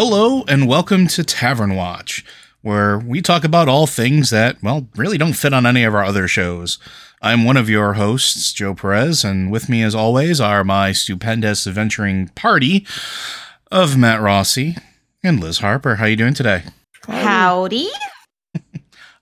Hello, and welcome to Tavern Watch, where we talk about all things that, well, really don't fit on any of our other shows. I'm one of your hosts, Joe Perez, and with me, as always, are my stupendous adventuring party of Matt Rossi and Liz Harper. How you doing today? Howdy.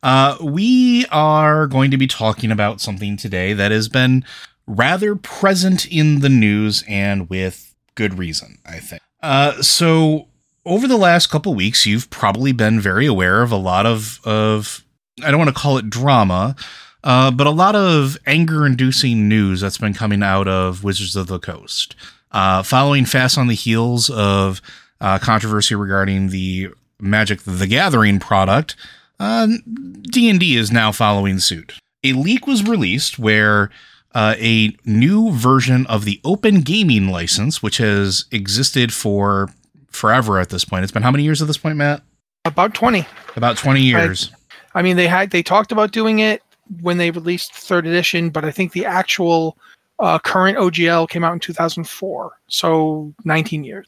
Uh, we are going to be talking about something today that has been rather present in the news and with good reason, I think. Uh, so over the last couple weeks, you've probably been very aware of a lot of of I don't want to call it drama, uh, but a lot of anger-inducing news that's been coming out of Wizards of the Coast, uh, following fast on the heels of uh, controversy regarding the Magic the Gathering product. D and D is now following suit. A leak was released where uh, a new version of the Open Gaming license, which has existed for forever at this point. It's been how many years at this point, Matt? About 20. About 20 years. I, I mean, they had they talked about doing it when they released third edition, but I think the actual uh, current OGL came out in 2004. So 19 years.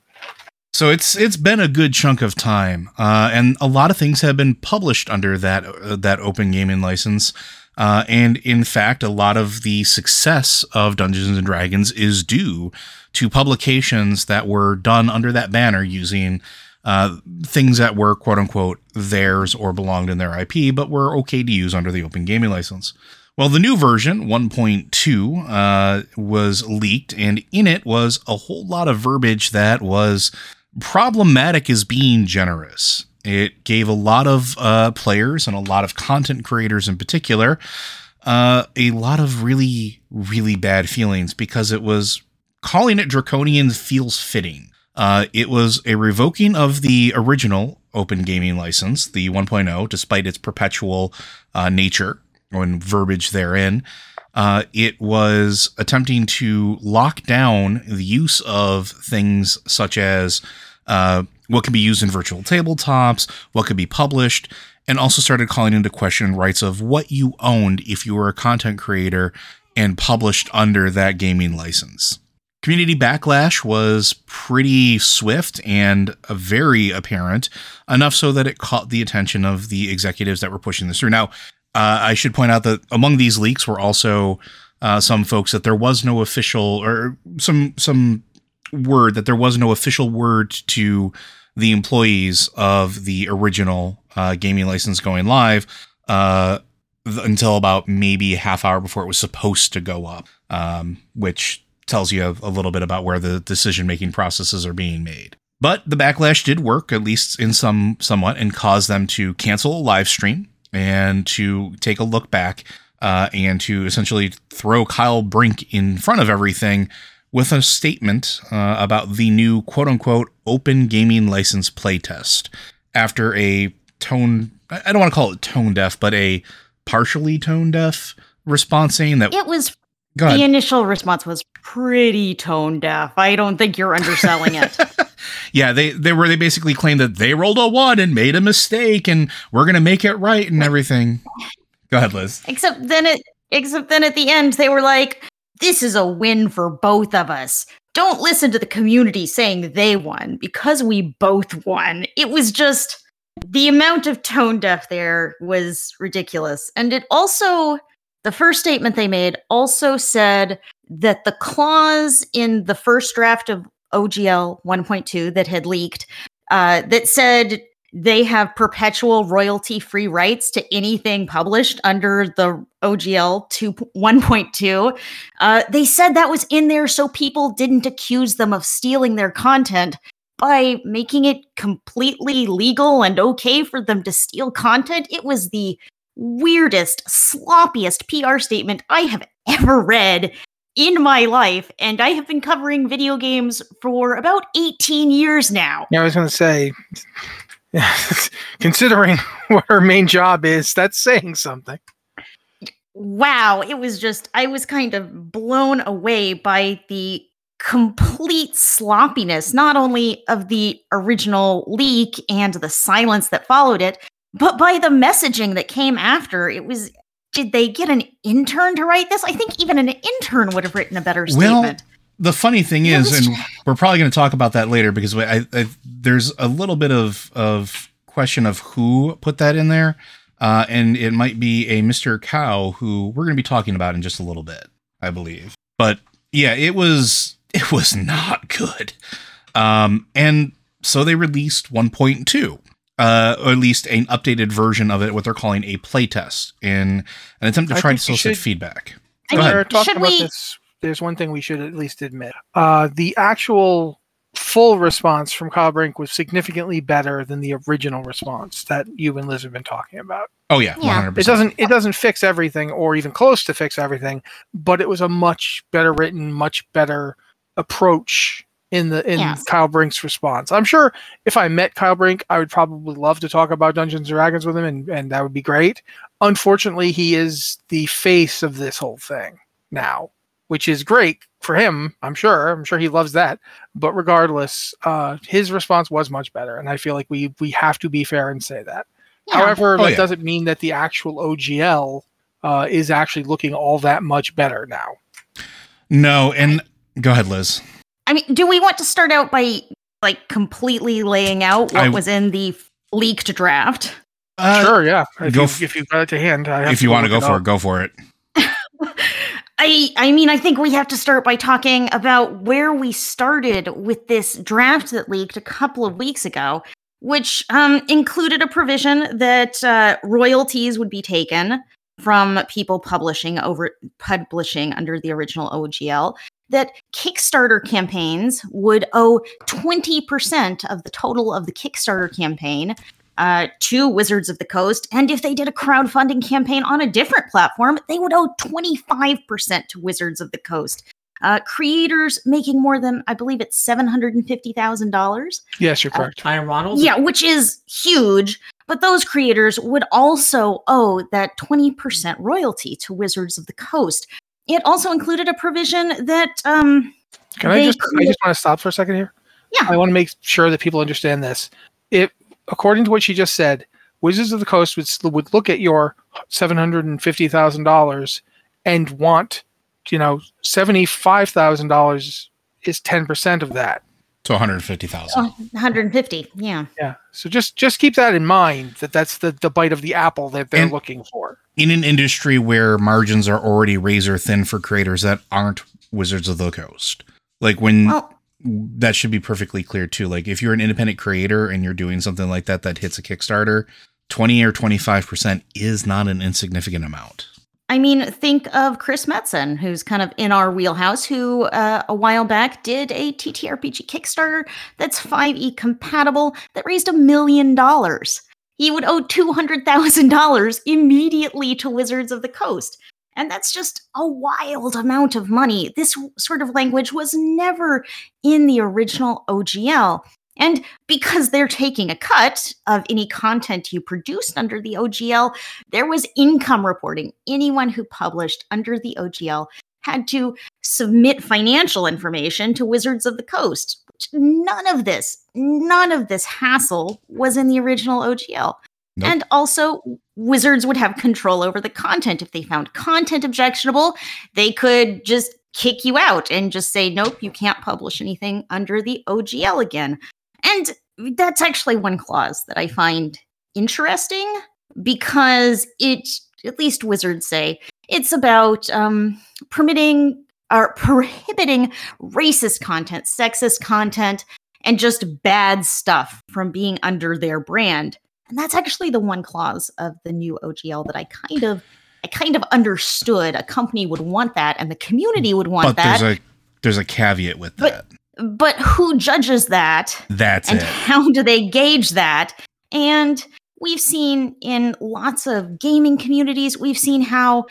So it's it's been a good chunk of time, uh, and a lot of things have been published under that uh, that open gaming license. Uh, and in fact, a lot of the success of Dungeons and Dragons is due to publications that were done under that banner using uh, things that were quote unquote theirs or belonged in their IP, but were okay to use under the open gaming license. Well, the new version, 1.2, uh, was leaked, and in it was a whole lot of verbiage that was problematic as being generous. It gave a lot of uh, players and a lot of content creators in particular uh, a lot of really, really bad feelings because it was calling it draconian feels fitting. Uh, it was a revoking of the original open gaming license, the 1.0, despite its perpetual uh, nature and verbiage therein. Uh, it was attempting to lock down the use of things such as uh, what can be used in virtual tabletops, what could be published, and also started calling into question rights of what you owned if you were a content creator and published under that gaming license. Community backlash was pretty swift and very apparent, enough so that it caught the attention of the executives that were pushing this through. Now, uh, I should point out that among these leaks were also uh, some folks that there was no official or some some word that there was no official word to the employees of the original uh, gaming license going live uh, until about maybe a half hour before it was supposed to go up, um, which tells you a, a little bit about where the decision making processes are being made. But the backlash did work, at least in some somewhat, and caused them to cancel a live stream and to take a look back uh, and to essentially throw Kyle Brink in front of everything with a statement uh, about the new quote unquote open gaming license playtest after a tone, I don't want to call it tone deaf, but a partially tone deaf response saying that it was the initial response was pretty tone deaf. I don't think you're underselling it. yeah, they they were they basically claimed that they rolled a one and made a mistake and we're gonna make it right and everything. Go ahead, Liz. Except then it except then at the end they were like, This is a win for both of us. Don't listen to the community saying they won because we both won. It was just the amount of tone deaf there was ridiculous. And it also the first statement they made also said that the clause in the first draft of OGL 1.2 that had leaked uh, that said they have perpetual royalty free rights to anything published under the OGL 2 1.2. Uh, they said that was in there so people didn't accuse them of stealing their content by making it completely legal and okay for them to steal content. It was the weirdest, sloppiest PR statement I have ever read in my life, and I have been covering video games for about 18 years now. Yeah, I was going to say, Considering what her main job is, that's saying something. Wow, it was just I was kind of blown away by the complete sloppiness not only of the original leak and the silence that followed it, but by the messaging that came after. It was did they get an intern to write this? I think even an intern would have written a better Well, statement. The funny thing Yeah, is, this- and we're probably going to talk about that later because I, I, there's a little bit of of question of who put that in there, uh, and it might be a Mr. Cow who we're going to be talking about in just a little bit, I believe. But yeah, it was it was not good, um, and so they released 1.2. Uh, or at least an updated version of it, what they're calling a playtest, in an attempt to I try to solicit should- feedback. I Go mean, ahead. We're talking should about we- this. There's one thing we should at least admit. Uh, the actual full response from Kyle Brink was significantly better than the original response that you and Liz have been talking about. Oh yeah, Yeah. 100%. It doesn't it doesn't fix everything or even close to fix everything, but it was a much better written, much better approach in the in Yes. Kyle Brink's response. I'm sure if I met Kyle Brink, I would probably love to talk about Dungeons and Dragons with him and, and that would be great. Unfortunately, he is the face of this whole thing now, which is great for him, I'm sure. I'm sure he loves that. But regardless, uh, his response was much better. And I feel like we we have to be fair and say that. Yeah. However, Oh, that yeah. doesn't mean that the actual OGL uh, is actually looking all that much better now. No, and go ahead, Liz. I mean, do we want to start out by like completely laying out what I- was in the leaked draft? Uh, sure, yeah. If go you, f- if you got it to hand, I have If you want to go for up. it, go for it. I I mean, I think we have to start by talking about where we started with this draft that leaked a couple of weeks ago, which um, included a provision that uh, royalties would be taken from people publishing over publishing under the original OGL. That Kickstarter campaigns would owe 20% of the total of the Kickstarter campaign uh, to Wizards of the Coast. And if they did a crowdfunding campaign on a different platform, they would owe 25% to Wizards of the Coast. Uh, creators making more than, I believe it's $750,000. Yes, you're correct. Iron Ronald? Yeah, which is huge. But those creators would also owe that 20% royalty to Wizards of the Coast. It also included a provision that, um, Can I they just I just want to stop for a second here? Yeah. I want to make sure that people understand this. If according to what she just said, Wizards of the Coast would would look at your seven hundred and fifty thousand dollars and want, you know, seventy five thousand dollars is ten percent of that. To 150,000. oh, 150. Yeah. Yeah. So just just keep that in mind that that's the the bite of the apple that they're And- looking for. In an industry where margins are already razor thin for creators that aren't Wizards of the Coast. Like when Well, that should be perfectly clear too. Like if you're an independent creator and you're doing something like that that hits a Kickstarter, 20 or 25% is not an insignificant amount. I mean, think of Chris Metzen, who's kind of in our wheelhouse, who uh, a while back did a TTRPG Kickstarter that's 5e compatible that raised a million dollars. He would owe $200,000 immediately to Wizards of the Coast. And that's just a wild amount of money. This sort of language was never in the original OGL. And because they're taking a cut of any content you produced under the OGL, there was income reporting. Anyone who published under the OGL had to submit financial information to Wizards of the Coast. None of this, none of this hassle was in the original OGL. Nope. And also, Wizards would have control over the content. If they found content objectionable, they could just kick you out and just say, nope, you can't publish anything under the OGL again. And that's actually one clause that I find interesting because it, at least wizards say, it's about um, permitting or prohibiting racist content, sexist content, and just bad stuff from being under their brand. And that's actually the one clause of the new OGL that I kind of I kind of understood a company would want that and the community would want but that. there's a there's a caveat with But- that. but who judges that? That's and it. how do they gauge that? And we've seen in lots of gaming communities, we've seen how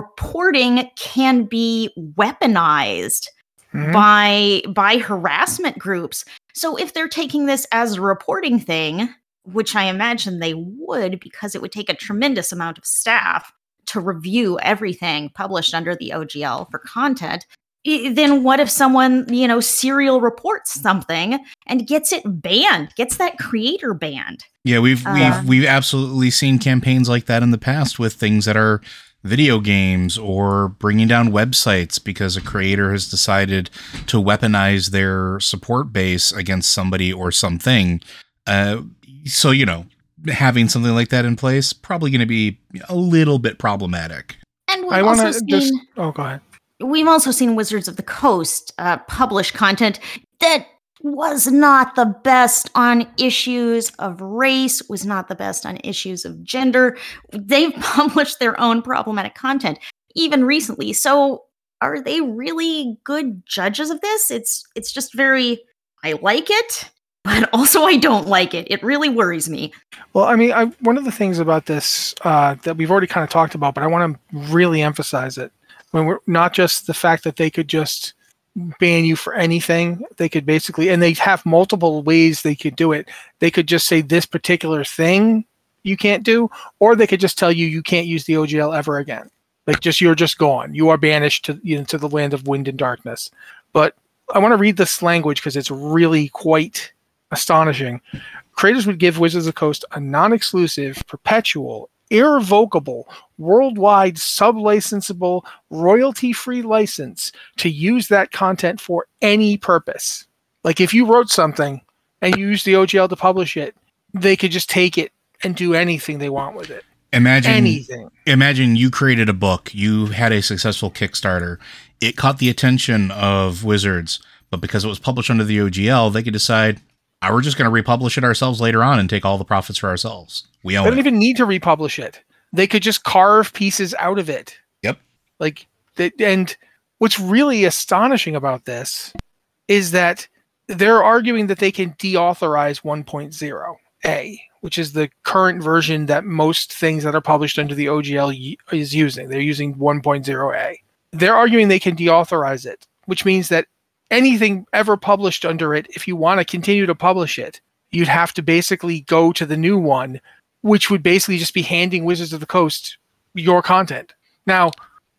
reporting can be weaponized Mhm. by by harassment groups. So if they're taking this as a reporting thing, which I imagine they would because it would take a tremendous amount of staff to review everything published under the OGL for content. i- Then what if someone, you know, serial reports something and gets it banned, gets that creator banned? Yeah, we've Uh, we've we've absolutely seen campaigns like that in the past with things that are video games or bringing down websites because a creator has decided to weaponize their support base against somebody or something. Uh, so you know, having something like that in place probably going to be a little bit problematic. And we've I want also to seen just. Oh, go ahead. we've also seen Wizards of the Coast uh, publish content that was not the best on issues of race, was not the best on issues of gender. They've published their own problematic content even recently. So are they really good judges of this? It's it's just very I like it, but also I don't like it. It really worries me. Well, I mean, I, one of the things about this uh, that we've already kind of talked about, but I want to really emphasize it when we're not just the fact that they could just ban you for anything. They could basically, and they have multiple ways they could do it. They could just say this particular thing you can't do, or they could just tell you you can't use the OGL ever again. Like just you're just gone. You are banished to you know, to the land of wind and darkness. But I want to read this language because it's really quite astonishing. Creators would give Wizards of the Coast a non-exclusive, perpetual, irrevocable, worldwide, sub-licensable, royalty-free license to use that content for any purpose. Like if you wrote something and you used the OGL to publish it, they could just take it and do anything they want with it. Imagine Anything. imagine you created a book, you had a successful Kickstarter, it caught the attention of Wizards, but because it was published under the OGL, they could decide, "Ah, we're just going to republish it ourselves later on and take all the profits for ourselves. We They don't it. even need to republish it. They could just carve pieces out of it. Yep. Like, they, and what's really astonishing about this is that they're arguing that they can deauthorize 1.0a, which is the current version that most things that are published under the OGL is using. They're using 1.0a. They're arguing they can deauthorize it, which means that anything ever published under it, if you want to continue to publish it, you'd have to basically go to the new one, which would basically just be handing Wizards of the Coast your content. Now,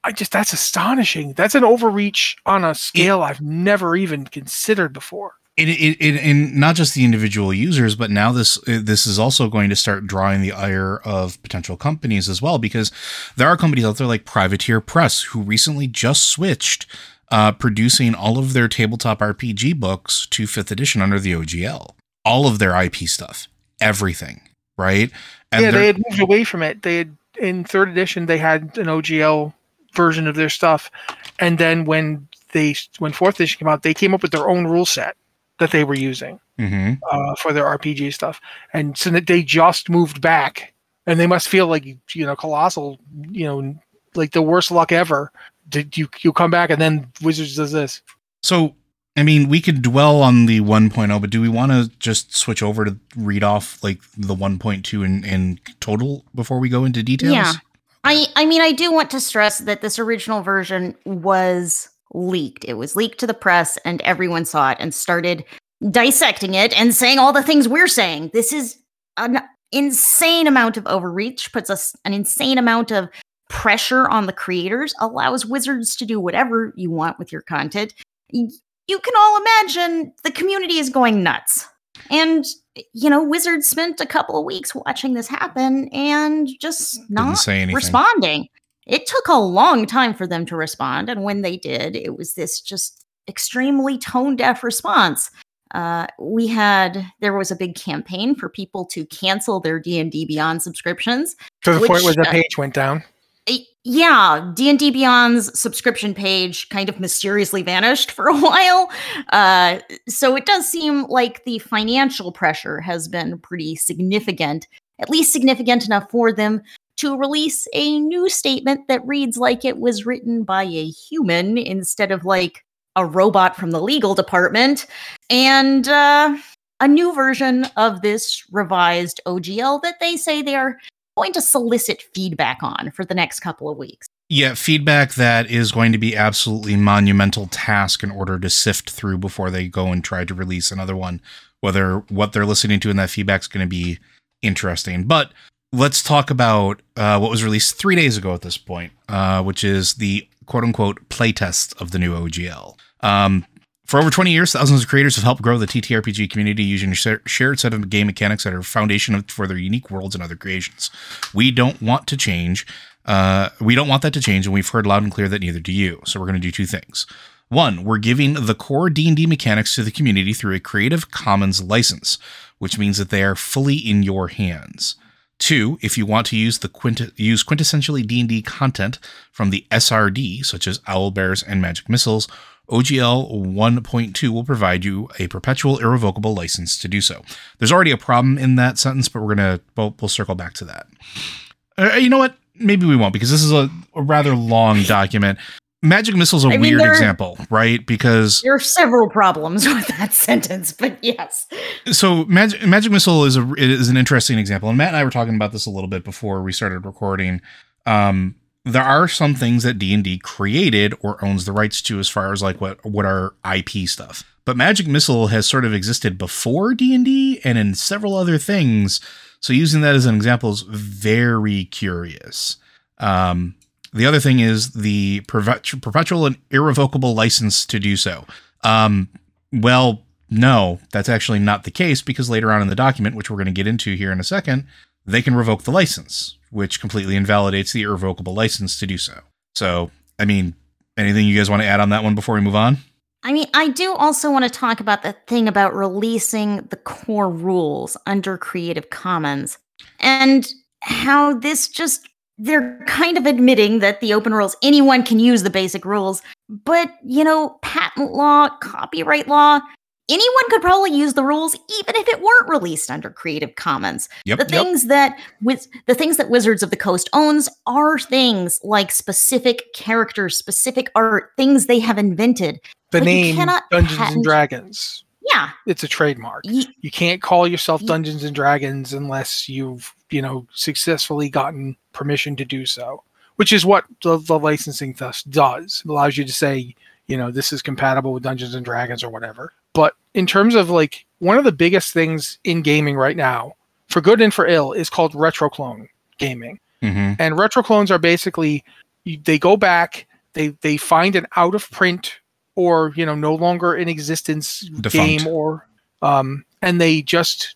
I just that's astonishing. That's an overreach on a scale I've never even considered before. it, it, it, and not just the individual users, but now this uh, this is also going to start drawing the ire of potential companies as well, because there are companies out there like Privateer Press who recently just switched, uh, producing all of their tabletop RPG books to fifth edition under the OGL, all of their IP stuff, everything, right? yeah, they're- had moved away from it. They had in third edition they had an OGL version of their stuff, and then when they when fourth edition came out, they came up with their own rule set that they were using. Mhm. uh, for their RPG stuff, and so that they just moved back, and they must feel like you know colossal, you know, like the worst luck ever. Did you you come back and then Wizards does this? So, I mean, we could dwell on the 1.0, but do we want to just switch over to read off like the 1.2 in, in total before we go into details? Yeah. I I mean I do want to stress that this original version was leaked. It was leaked to the press and everyone saw it and started dissecting it and saying all the things we're saying. This is an insane amount of overreach, puts us an insane amount of pressure on the creators, allows wizards to do whatever you want with your content. You can all imagine the community is going nuts. And you know, Wizards spent a couple of weeks watching this happen and just Didn't not anything. responding. It took a long time for them to respond, and when they did, it was this just extremely tone deaf response. Uh, we had there was a big campaign for people to cancel their D and D Beyond subscriptions. To the point where the uh, page went down. Yeah, D and D Beyond's subscription page kind of mysteriously vanished for a while. Uh, so it does seem like the financial pressure has been pretty significant, at least significant enough for them to release a new statement that reads like it was written by a human instead of like a robot from the legal department, and uh, a new version of this revised OGL that they say they are going to solicit feedback on for the next couple of weeks. Yeah, feedback that is going to be absolutely monumental task in order to sift through before they go and try to release another one whether what they're listening to in that feedback is going to be interesting. But let's talk about uh, what was released three days ago at this point, uh, which is the quote unquote playtest of the new OGL. Um, for over 20 years, thousands of creators have helped grow the TTRPG community using a shared set of game mechanics that are foundation for their unique worlds and other creations. We don't want to change. Uh, we don't want that to change, and we've heard loud and clear that neither do you. So we're going to do two things. One, we're giving the core D&D mechanics to the community through a Creative Commons license, which means that they are fully in your hands. Two, if you want to use the quint- use quintessentially D&D content from the SRD, such as Owl Bears and Magic Missiles, OGL 1.2 will provide you a perpetual irrevocable license to do so. There's already a problem in that sentence, but we're gonna we'll, we'll circle back to that. Uh, you know what? Maybe we won't because this is a, a rather long document. Magic Missile's a I mean, weird there- example, right? Because There are several problems with that sentence, but yes. so Magic, Magic Missile is a is an interesting example, and Matt and I were talking about this a little bit before we started recording. Um, there are some things that D and D created or owns the rights to, as far as like what what are IP stuff. But Magic Missile has sort of existed before D and D and in several other things. So using that as an example is very curious. Um, the other thing is the perpetual and irrevocable license to do so. Um, well, no, that's actually not the case because later on in the document, which we're going to get into here in a second, they can revoke the license, which completely invalidates the irrevocable license to do so. So, I mean, anything you guys want to add on that one before we move on? I mean, I do also want to talk about the thing about releasing the core rules under Creative Commons and how this just, they're kind of admitting that the open rules, anyone can use the basic rules, but, you know, patent law, copyright law, anyone could probably use the rules even if it weren't released under Creative Commons. Yep. The things that with the things that Wizards of the Coast owns are things like specific characters, specific art, things they have invented. The name Dungeons and Dragons. Yeah, It's a trademark. ye- You can't call yourself Dungeons and Dragons unless you've, you know, successfully gotten permission to do so, which is what the, the licensing thus does. It allows you to say, you know, this is compatible with Dungeons and Dragons or whatever. But in terms of like one of the biggest things in gaming right now, for good and for ill, is called retroclone gaming. Mm-hmm. And retroclones are basically they go back, they they find an out of print or you know no longer in existence Defunct. game or um, and they just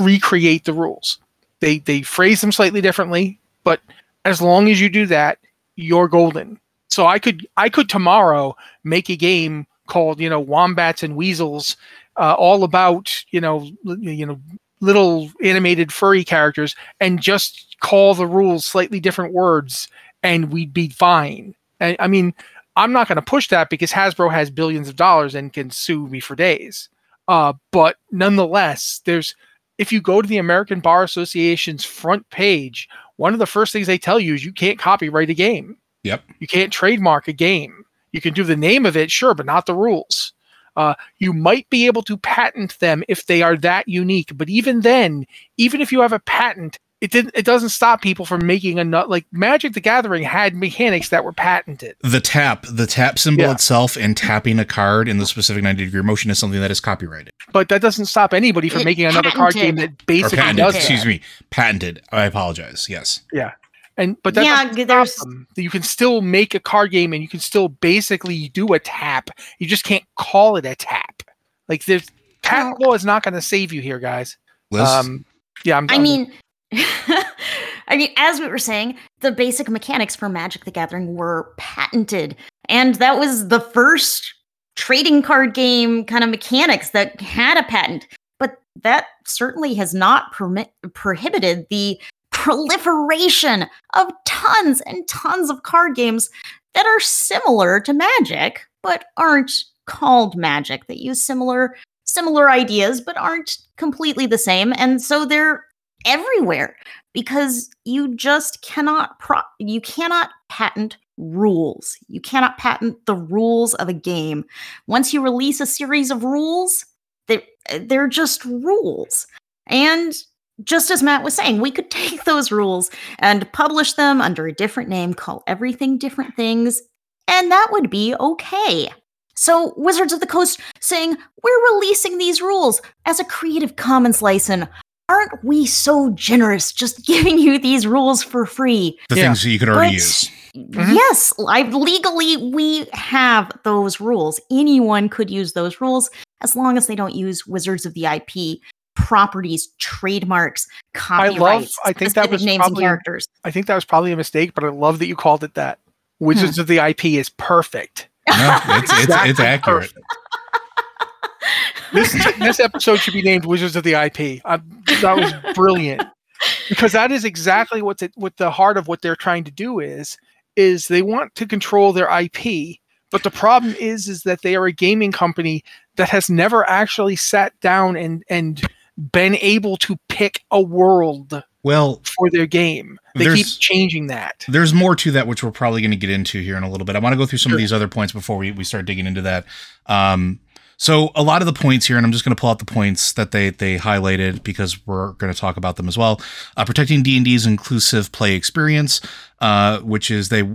recreate the rules. They they phrase them slightly differently, but as long as you do that, you're golden. So I could I could tomorrow make a game called you know wombats and weasels, uh, all about you know you know little animated furry characters, and just call the rules slightly different words, and we'd be fine. I, I mean, I'm not going to push that because Hasbro has billions of dollars and can sue me for days. Uh, but nonetheless, there's if you go to the American Bar Association's front page, one of the first things they tell you is you can't copyright a game. Yep. You can't trademark a game. You can do the name of it, sure, but not the rules. Uh, you might be able to patent them if they are that unique, but even then, even if you have a patent, it didn't. It doesn't stop people from making a nut. Like Magic: The Gathering had mechanics that were patented. The tap, the tap symbol Yeah. itself, and tapping a card in the specific 90 degree motion is something that is copyrighted. But that doesn't stop anybody from It making another card game patented. that Or basically patented, does excuse that. me. Patented. I apologize. Yes. And but that Yeah, doesn't stop there's- You can still make a card game, and you can still basically do a tap. You just can't call it a tap. Like there's patent law is not going to save you here, guys. Liz? Um, yeah, I'm. I I'm- mean, I mean, as we were saying, the basic mechanics for Magic the Gathering were patented, and that was the first trading card game kind of mechanics that had a patent. But that certainly has not permit prohibited the proliferation of tons and tons of card games that are similar to Magic, but aren't called Magic. That use similar similar ideas, but aren't completely the same, and so they're everywhere because you just cannot pro- you cannot patent rules. You cannot patent the rules of a game. Once you release a series of rules, they they're just rules. And just as Matt was saying, we could take those rules and publish them under a different name, call everything different things, and that would be okay. So, Wizards of the Coast saying, We're releasing these rules as a Creative Commons license. Aren't we so generous just giving you these rules for free? The Yeah. things that you could already But- use. Mhm. Yes, I, legally, we have those rules. Anyone could use those rules as long as they don't use Wizards of the IP properties, trademarks, copyrights, I think that was names and characters. I think that was probably a mistake, but I love that you called it that. Wizards hmm. of the IP is perfect. No, it's, it's, it's accurate. This this episode should be named Wizards of the IP. I, um, that was brilliant because that is exactly what the, what the heart of what they're trying to do is is they want to control their IP. But the problem is is that they are a gaming company that has never actually sat down and and been able to pick a world Well, for their game. They keep changing that. there's more to that, which we're probably going to get into here in a little bit. I want to go through some of these other points before we, we start digging into that. Um, so a lot of the points here, and I'm just going to pull out the points that they they highlighted because we're going to talk about them as well. Uh, protecting D and D's inclusive play experience, uh, which is they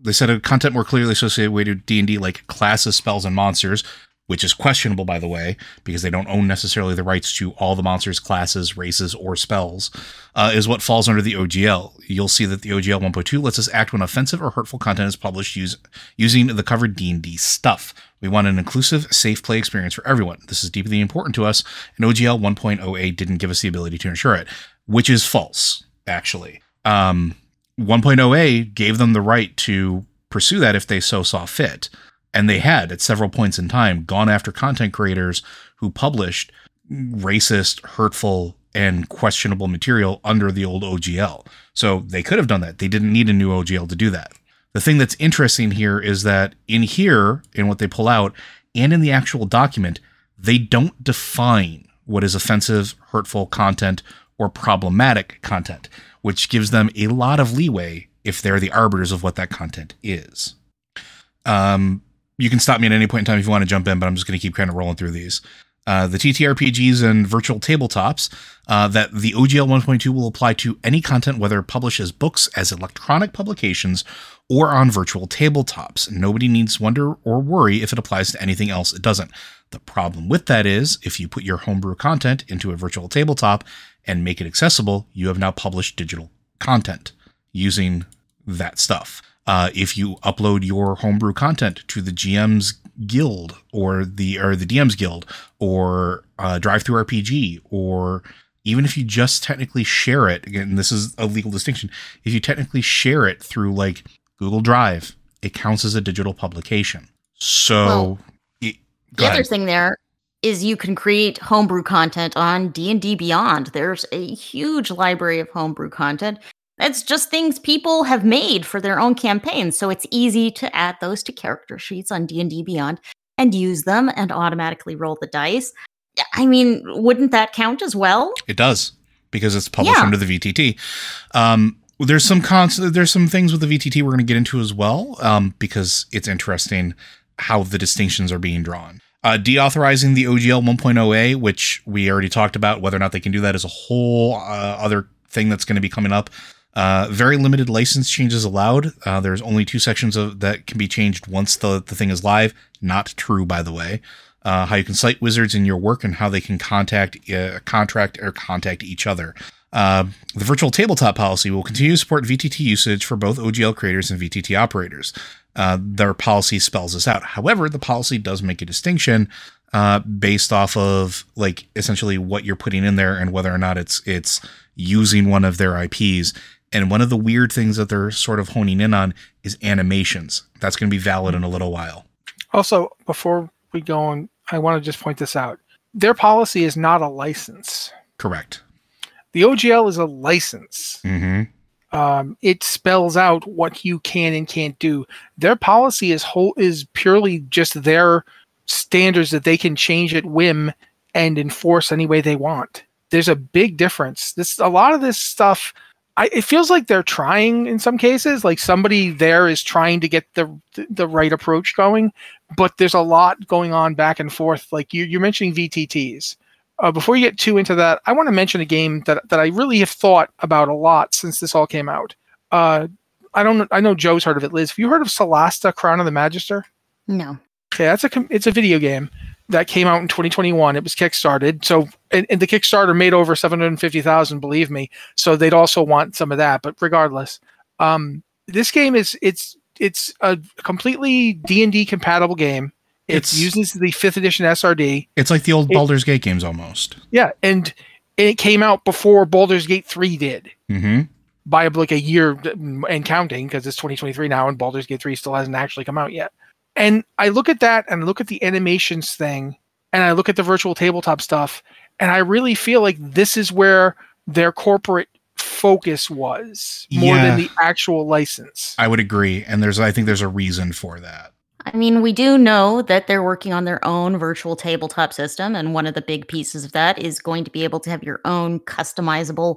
they said a content more clearly associated with D and D like classes, spells, and monsters. Which is questionable, by the way, because they don't own necessarily the rights to all the monsters, classes, races, or spells uh, is what falls under the OGL. You'll see that the OGL 1.2 lets us act when offensive or hurtful content is published use, using the covered D&D stuff. We want an inclusive, safe play experience for everyone. This is deeply important to us, and OGL 1.0a didn't give us the ability to ensure it, which is false, actually. Um, 1.0a gave them the right to pursue that if they so saw fit. And they had, at several points in time, gone after content creators who published racist, hurtful, and questionable material under the old OGL. So they could have done that. They didn't need a new OGL to do that. The thing that's interesting here is that in here, in what they pull out, and in the actual document, they don't define what is offensive, hurtful content or problematic content, which gives them a lot of leeway if they're the arbiters of what that content is. Um, you can stop me at any point in time if you want to jump in, but I'm just going to keep kind of rolling through these. Uh, the TTRPGs and virtual tabletops uh, that the OGL 1.2 will apply to any content, whether published as books, as electronic publications, or on virtual tabletops. Nobody needs wonder or worry if it applies to anything else. It doesn't. The problem with that is if you put your homebrew content into a virtual tabletop and make it accessible, you have now published digital content using that stuff. Uh, if you upload your homebrew content to the GM's guild or the or the DM's guild or uh, DriveThruRPG or even if you just technically share it, again, this is a legal distinction. If you technically share it through like Google Drive, it counts as a digital publication. So, Well, it- The go other thing there is you can create homebrew content on D&D Beyond. There's a huge library of homebrew content. It's just things people have made for their own campaigns, so it's easy to add those to character sheets on D&D Beyond and use them and automatically roll the dice. I mean, wouldn't that count as well? It does because it's published Yeah. under the VTT. Um, there's some cons- there's some things with the VTT we're going to get into as well um, because it's interesting how the distinctions are being drawn. Uh, deauthorizing the OGL 1.0A, which we already talked about, whether or not they can do that is a whole uh, other thing that's going to be coming up. Uh, very limited license changes allowed. Uh, there's only two sections of that can be changed once the, the thing is live. Not true, by the way. Uh, how you can cite wizards in your work and how they can contact, uh, contract, or contact each other. Uh, the virtual tabletop policy will continue to support VTT usage for both OGL creators and VTT operators. Their policy spells this out. However, the policy does make a distinction based off of like essentially what you're putting in there and whether or not it's it's using one of their IPs. And one of the weird things that they're sort of honing in on is animations. That's going to be valid in a little while. Also, before we go on, I want to just point this out. Their policy is not a license. Correct. The OGL is a license. Mm-hmm. Um, it spells out what you can and can't do. Their policy is whole is purely just their standards that they can change at whim and enforce any way they want. There's a big difference. This a lot of this stuff. I, it feels like they're trying in some cases. Like somebody there is trying to get the the right approach going, but there's a lot going on back and forth. Like you, you're mentioning VTTs. Uh, before you get too into that, I want to mention a game that, that I really have thought about a lot since this all came out. Uh, I don't. I know Joe's heard of it. Liz, have you heard of Solasta: Crown of the Magister? No. Okay, that's a com- it's a video game that came out in 2021. It was kickstarted, so and, and the Kickstarter made over 750,000. Believe me, so they'd also want some of that. But regardless, um, this game is it's it's a completely D and D compatible game. It It's- uses the fifth edition SRD. It's like the old It- Baldur's Gate games almost. Yeah, and it came out before Baldur's Gate 3 did Mm-hmm. by like a year and counting because it's 2023 now and Baldur's Gate 3 still hasn't actually come out yet. And I look at that and I look at the animations thing and I look at the virtual tabletop stuff and I really feel like this is where their corporate focus was more Yeah. than the actual license. I would agree, and there's I think there's a reason for that. I mean, we do know that they're working on their own virtual tabletop system, and one of the big pieces of that is going to be able to have your own customizable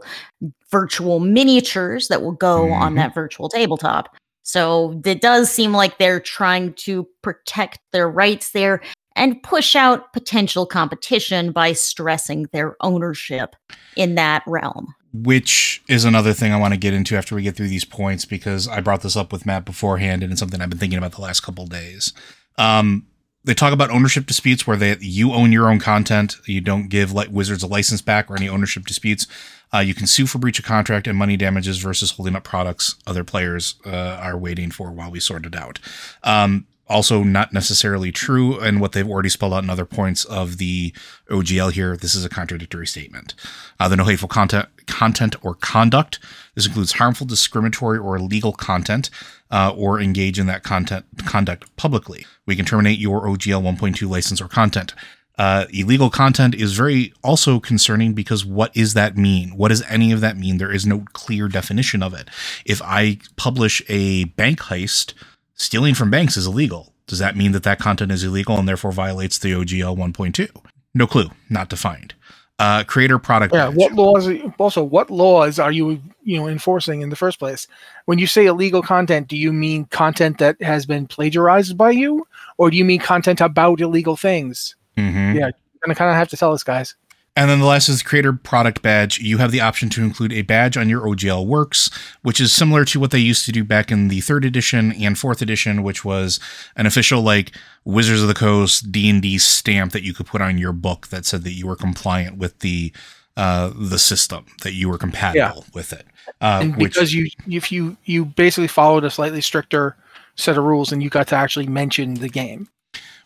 virtual miniatures that will go on Mhm. that virtual tabletop. So it does seem like they're trying to protect their rights there and push out potential competition by stressing their ownership in that realm. which is another thing I want to get into after we get through these points because I brought this up with Matt beforehand and it's something I've been thinking about the last couple days. Um, they talk about ownership disputes where they you own your own content, you don't give like Wizards a license back or any ownership disputes. Uh, you can sue for breach of contract and money damages versus holding up products other players uh, are waiting for while we sort it out. Um, also, not necessarily true, and what they've already spelled out in other points of the OGL here. This is a contradictory statement. Uh, the no hateful content, content or conduct. This includes harmful, discriminatory, or illegal content, uh, or engage in that content conduct publicly. We can terminate your OGL 1.2 license or content. Uh, illegal content is very also concerning because what does that mean? What does any of that mean? There is no clear definition of it. If I publish a bank heist, stealing from banks is illegal. Does that mean that that content is illegal and therefore violates the OGL 1.2? No clue, not defined. Uh, creator product. Yeah, badge. what laws also what laws are you you know enforcing in the first place? When you say illegal content, do you mean content that has been plagiarized by you or do you mean content about illegal things? Mhm. Yeah. You're going to kind of have to tell us guys. And then the last is creator product badge. You have the option to include a badge on your OGL works, which is similar to what they used to do back in the third edition and fourth edition, which was an official like Wizards of the Coast D and D stamp that you could put on your book that said that you were compliant with the uh, the system, that you were compatible with it. Uh, and which, because you if you you basically followed a slightly stricter set of rules and you got to actually mention the game.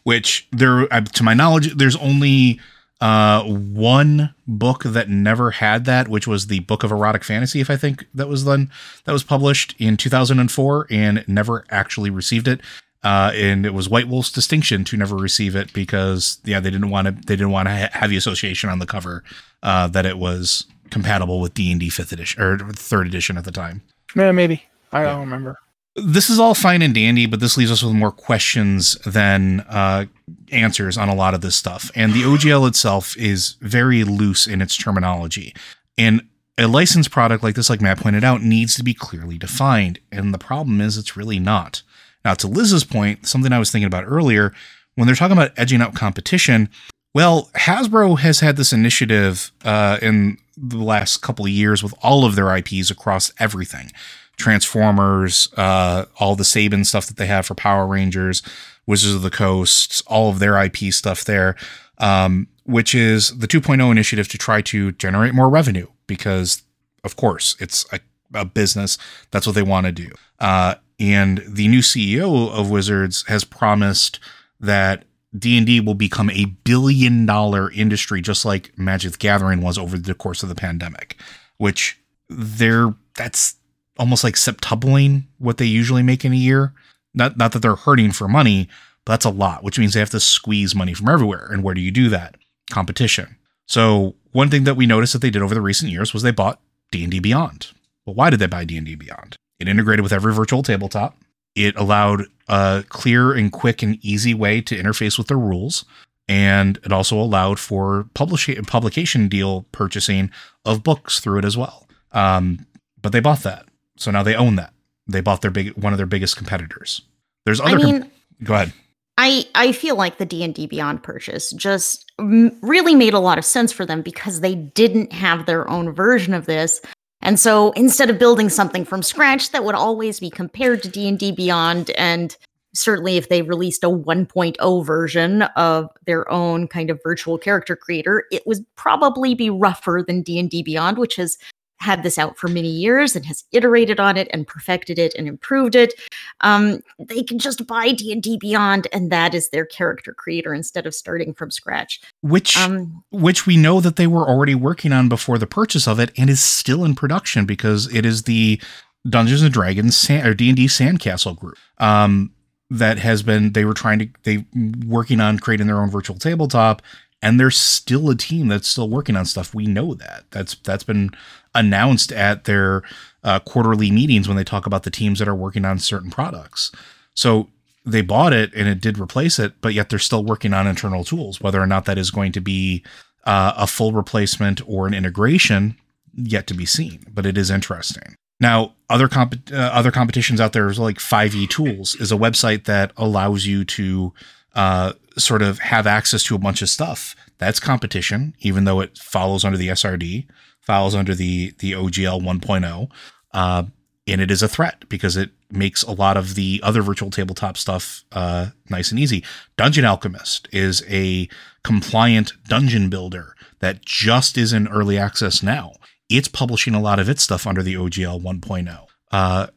Which there, uh, to my knowledge, there's only uh one book that never had that which was the book of erotic fantasy if i think that was then that was published in 2004 and never actually received it uh and it was white wolf's distinction to never receive it because yeah they didn't want to they didn't want to ha- have the association on the cover uh that it was compatible with d&d fifth edition or third edition at the time Yeah, maybe. I Yeah. don't remember. This is all fine and dandy, but this leaves us with more questions than uh, answers on a lot of this stuff. And the OGL itself is very loose in its terminology. And a licensed product like this, like Matt pointed out, needs to be clearly defined. And the problem is it's really not. Now, to Liz's point, something I was thinking about earlier, when they're talking about edging out competition, well, Hasbro has had this initiative uh, in the last couple of years with all of their IPs across everything. Transformers, uh, all the Saban stuff that they have for Power Rangers, Wizards of the Coast, all of their IP stuff there, um, which is the 2.0 initiative to try to generate more revenue because, of course, it's a, a business. That's what they want to do. Uh, and the new CEO of Wizards has promised that D&D will become a billion dollar industry just like Magic the Gathering was over the course of the pandemic, which they're that's almost like septupling what they usually make in a year. Not not that they're hurting for money, but that's a lot, which means they have to squeeze money from everywhere. And where do you do that? Competition. So one thing that we noticed that they did over the recent years was they bought D&D Beyond. Well, why did they buy D&D Beyond? It integrated with every virtual tabletop. It allowed a clear and quick and easy way to interface with the rules. And it also allowed for publishing publication deal purchasing of books through it as well. Um, but they bought that. So now they own that. They bought their big one of their biggest competitors. There's I other com- go ahead. I I feel like the D and D Beyond purchase just m- really made a lot of sense for them because they didn't have their own version of this, and so instead of building something from scratch that would always be compared to D and D Beyond and certainly if they released a 1.0 version of their own kind of virtual character creator, it would probably be rougher than D&D Beyond, which has had this out for many years and has iterated on it and perfected it and improved it. Um, they can just buy D&D Beyond and that is their character creator instead of starting from scratch. Which um, which we know that they were already working on before the purchase of it and is still in production because it is the Dungeons and Dragons Sand, or D&D Sandcastle group. Um, that has been they were trying to they working on creating their own virtual tabletop and there's still a team that's still working on stuff. We know that. That's that's been announced at their uh, quarterly meetings when they talk about the teams that are working on certain products. So they bought it and it did replace it, but yet they're still working on internal tools. Whether or not that is going to be uh, a full replacement or an integration, yet to be seen. But it is interesting. Now, other comp- uh, other competitions out there is like 5e Tools is a website that allows you to uh, sort of have access to a bunch of stuff. That's competition, even though it follows under the SRD files under the the OGL 1.0, uh, and it is a threat because it makes a lot of the other virtual tabletop stuff uh, nice and easy. Dungeon Alchemist is a compliant dungeon builder that just is in early access now. It's publishing a lot of its stuff under the OGL 1.0. Uh,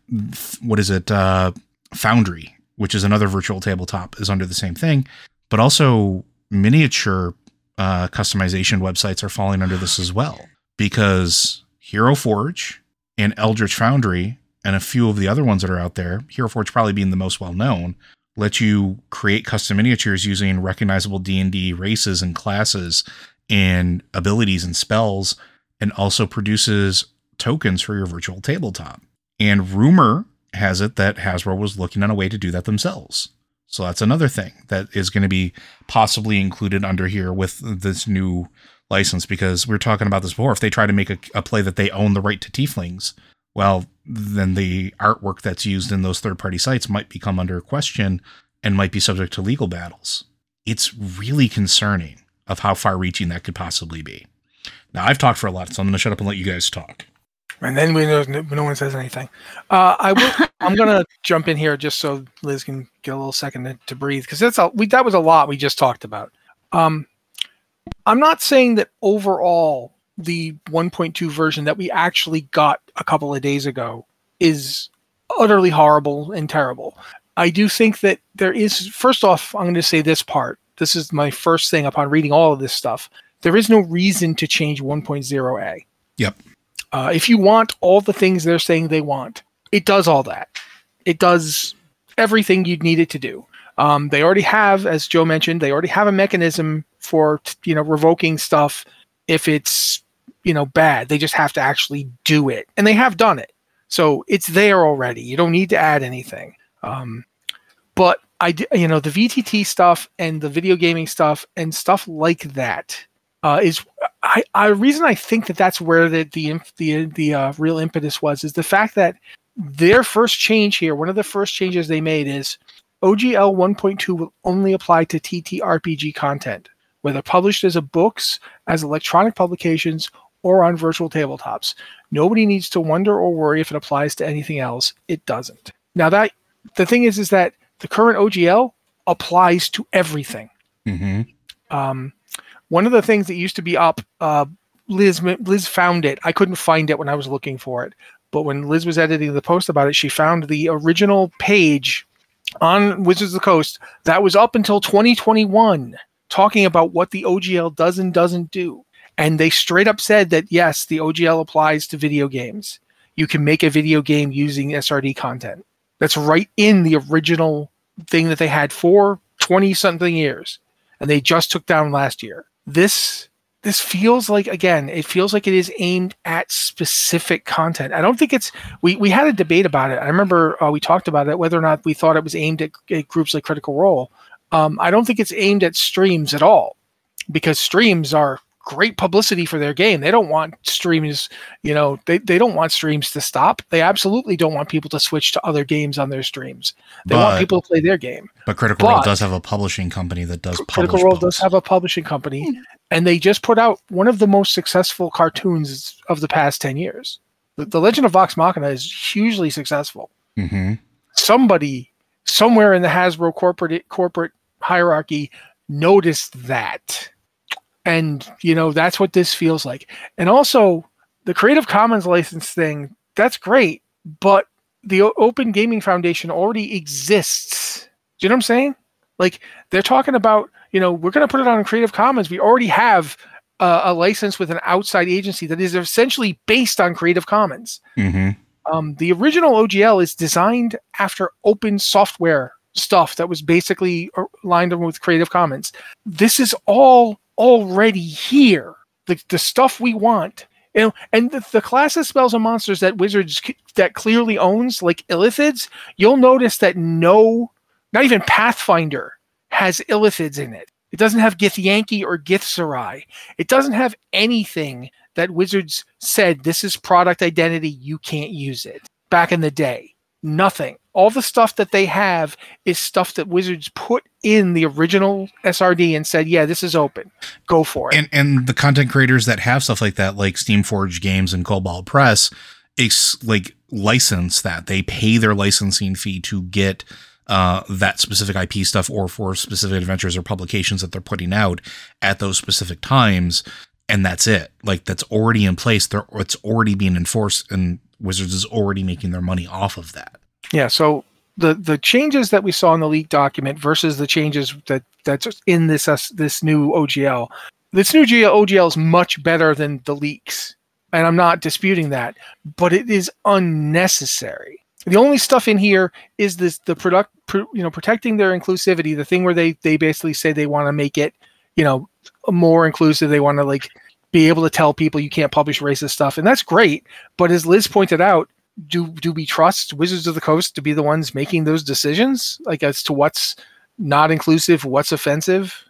what is it? Uh, Foundry, which is another virtual tabletop, is under the same thing. But also, miniature uh, customization websites are falling under this as well because Hero Forge and Eldritch Foundry and a few of the other ones that are out there, Hero Forge probably being the most well known, let you create custom miniatures using recognizable D&D races and classes and abilities and spells and also produces tokens for your virtual tabletop. And rumor has it that Hasbro was looking on a way to do that themselves. So that's another thing that is going to be possibly included under here with this new license because we were talking about this before. If they try to make a, a play that they own the right to tieflings, well, then the artwork that's used in those third party sites might become under question and might be subject to legal battles. It's really concerning of how far reaching that could possibly be. Now, I've talked for a lot, so I'm going to shut up and let you guys talk. And then we know no one says anything. Uh, I will. I'm gonna jump in here just so Liz can get a little second to, to breathe because that's a we that was a lot we just talked about. Um, I'm not saying that overall the 1.2 version that we actually got a couple of days ago is utterly horrible and terrible. I do think that there is, first off, I'm going to say this part. This is my first thing upon reading all of this stuff. There is no reason to change 1.0a. Yep. Uh, if you want all the things they're saying they want, it does all that. It does everything you'd need it to do. Um, they already have, as Joe mentioned, they already have a mechanism for you know revoking stuff if it's you know bad. They just have to actually do it, and they have done it. So it's there already. You don't need to add anything. Um, but I, you know, the VTT stuff and the video gaming stuff and stuff like that uh, is I, I reason I think that that's where the the the the uh, real impetus was is the fact that their first change here, one of the first changes they made is OGL 1.2 will only apply to TTRPG content, whether published as a books, as electronic publications, or on virtual tabletops. Nobody needs to wonder or worry if it applies to anything else. It doesn't. Now that the thing is, is that the current OGL applies to everything. Mm-hmm. Um, one of the things that used to be up, uh, Liz Liz found it. I couldn't find it when I was looking for it, but when Liz was editing the post about it, she found the original page on Wizards of the Coast that was up until 2021 talking about what the OGL does and doesn't do. And they straight up said that yes, the OGL applies to video games. You can make a video game using SRD content. That's right in the original thing that they had for 20 something years. And they just took down last year. This this feels like again it feels like it is aimed at specific content. I don't think it's we, we had a debate about it. I remember uh, we talked about it whether or not we thought it was aimed at, at groups like critical role. Um, i don't think it's aimed at streams at all because streams are great publicity for their game they don't want streams you know they, they don't want streams to stop they absolutely don't want people to switch to other games on their streams they but, want people to play their game but critical but, role does have a publishing company that does critical role does have a publishing company and they just put out one of the most successful cartoons of the past 10 years. The, the Legend of Vox Machina is hugely successful. Mm-hmm. Somebody somewhere in the Hasbro corporate corporate hierarchy noticed that. And you know, that's what this feels like. And also the Creative Commons license thing, that's great, but the O- Open Gaming Foundation already exists. Do you know what I'm saying? Like they're talking about, you know, we're going to put it on Creative Commons. We already have uh, a license with an outside agency that is essentially based on Creative Commons. hmm Um, the original OGL is designed after open software stuff that was basically uh, lined up with Creative Commons. This is all already here. The, the stuff we want. You know, and the, the class of spells, and monsters that Wizards c- that clearly owns, like Illithids, you'll notice that no, not even Pathfinder has Illithids in it. It doesn't have Githyanki or Githzerai. It doesn't have anything that Wizards said this is product identity, you can't use it. Back in the day, nothing. All the stuff that they have is stuff that Wizards put in the original SRD and said, "Yeah, this is open. Go for it." And and the content creators that have stuff like that, like Steamforge Games and Kobold Press, ex- like license that they pay their licensing fee to get uh, that specific IP stuff or for specific adventures or publications that they're putting out at those specific times, and that's it. Like that's already in place. They're it's already being enforced, and Wizards is already making their money off of that. Yeah, so the the changes that we saw in the leak document versus the changes that that's in this uh, this new OGL. This new GL, OGL is much better than the leaks, and I'm not disputing that, but it is unnecessary. The only stuff in here is this the product, pr- you know, protecting their inclusivity. The thing where they they basically say they want to make it, you know, more inclusive. They want to like be able to tell people you can't publish racist stuff, and that's great. But as Liz pointed out, do do we trust Wizards of the Coast to be the ones making those decisions, like as to what's not inclusive, what's offensive?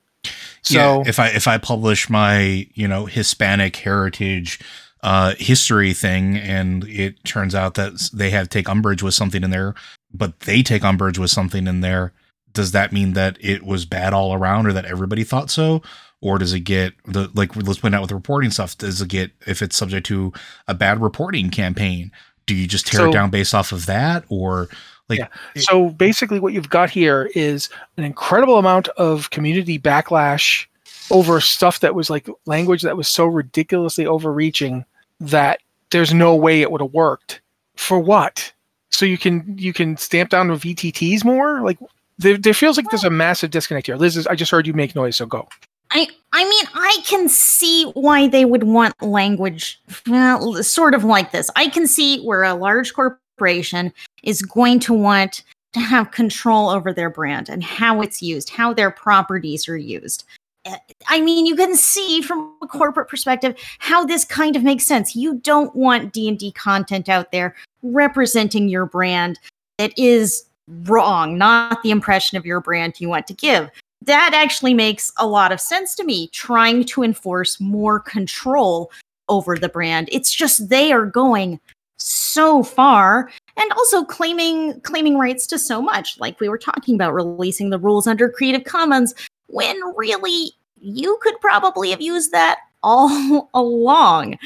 So yeah, if I if I publish my you know Hispanic heritage uh history thing and it turns out that they have take umbrage with something in there, but they take umbrage with something in there, does that mean that it was bad all around or that everybody thought so? Or does it get the like let's point out with the reporting stuff, does it get if it's subject to a bad reporting campaign? Do you just tear So- it down based off of that? Or like Yeah. so basically, what you've got here is an incredible amount of community backlash over stuff that was like language that was so ridiculously overreaching that there's no way it would have worked. For what? So you can you can stamp down with VTTs more? Like there, there feels like there's a massive disconnect here. Liz, is, I just heard you make noise, so go. I I mean, I can see why they would want language well, sort of like this. I can see where a large corporation is going to want to have control over their brand and how it's used, how their properties are used. Uh, I mean, you can see from a corporate perspective how this kind of makes sense. You don't want D&D content out there representing your brand that is wrong, not the impression of your brand you want to give that actually makes a lot of sense to me trying to enforce more control over the brand. It's just they are going so far and also claiming claiming rights to so much. Like we were talking about releasing the rules under creative commons when really you could probably have used that all along.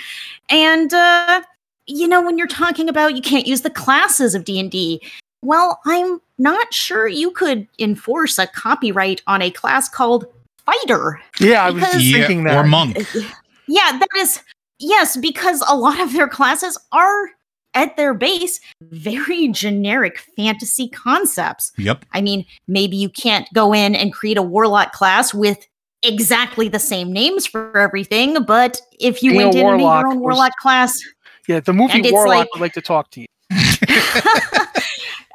And uh you know when you're talking about you can't use the classes of d&d well i'm not sure you could enforce a copyright on a class called fighter Yeah, I was Because- yeah, thinking that. or monk. Uh, yeah that is yes because a lot of their classes are at their base very generic fantasy concepts Yep. i mean maybe you can't go in and create a warlock class with exactly the same names for everything but if you Being went in and made your own was- warlock class Yeah, the movie Warlock like- would like to talk to you.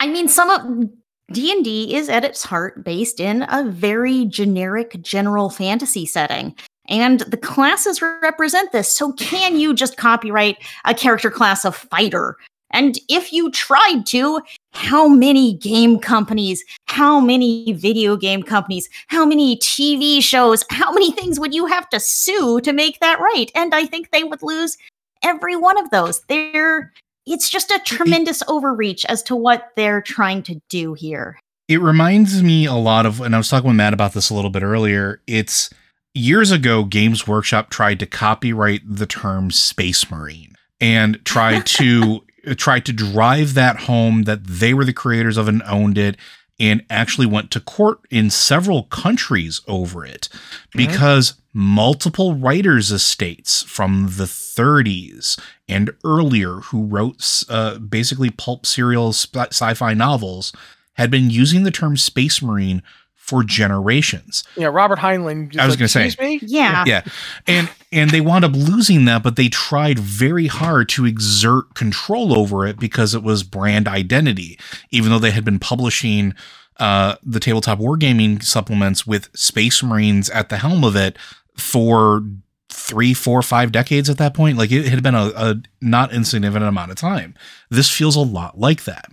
I, mean, some of D and D is at its heart based in a very generic, general fantasy setting, and the classes represent this. So, can you just copyright a character class of fighter? And if you tried to, how many game companies, how many video game companies, how many TV shows, how many things would you have to sue to make that right? And I think they would lose every one of those. They're it's just a tremendous overreach as to what they're trying to do here. It reminds me a lot of, and I was talking with Matt about this a little bit earlier. It's years ago, Games Workshop tried to copyright the term Space Marine and tried to tried to drive that home that they were the creators of and owned it and actually went to court in several countries over it because multiple writers' estates from the 30s and earlier who wrote uh, basically pulp serial sci-fi novels had been using the term space marine for generations. Yeah, Robert Heinlein. I was like, gonna say. "Excuse me?" Yeah. Yeah. And and they wound up losing that, but they tried very hard to exert control over it because it was brand identity, even though they had been publishing uh, the tabletop wargaming supplements with Space Marines at the helm of it for three, four, five decades at that point. Like it had been a, a not insignificant amount of time. This feels a lot like that.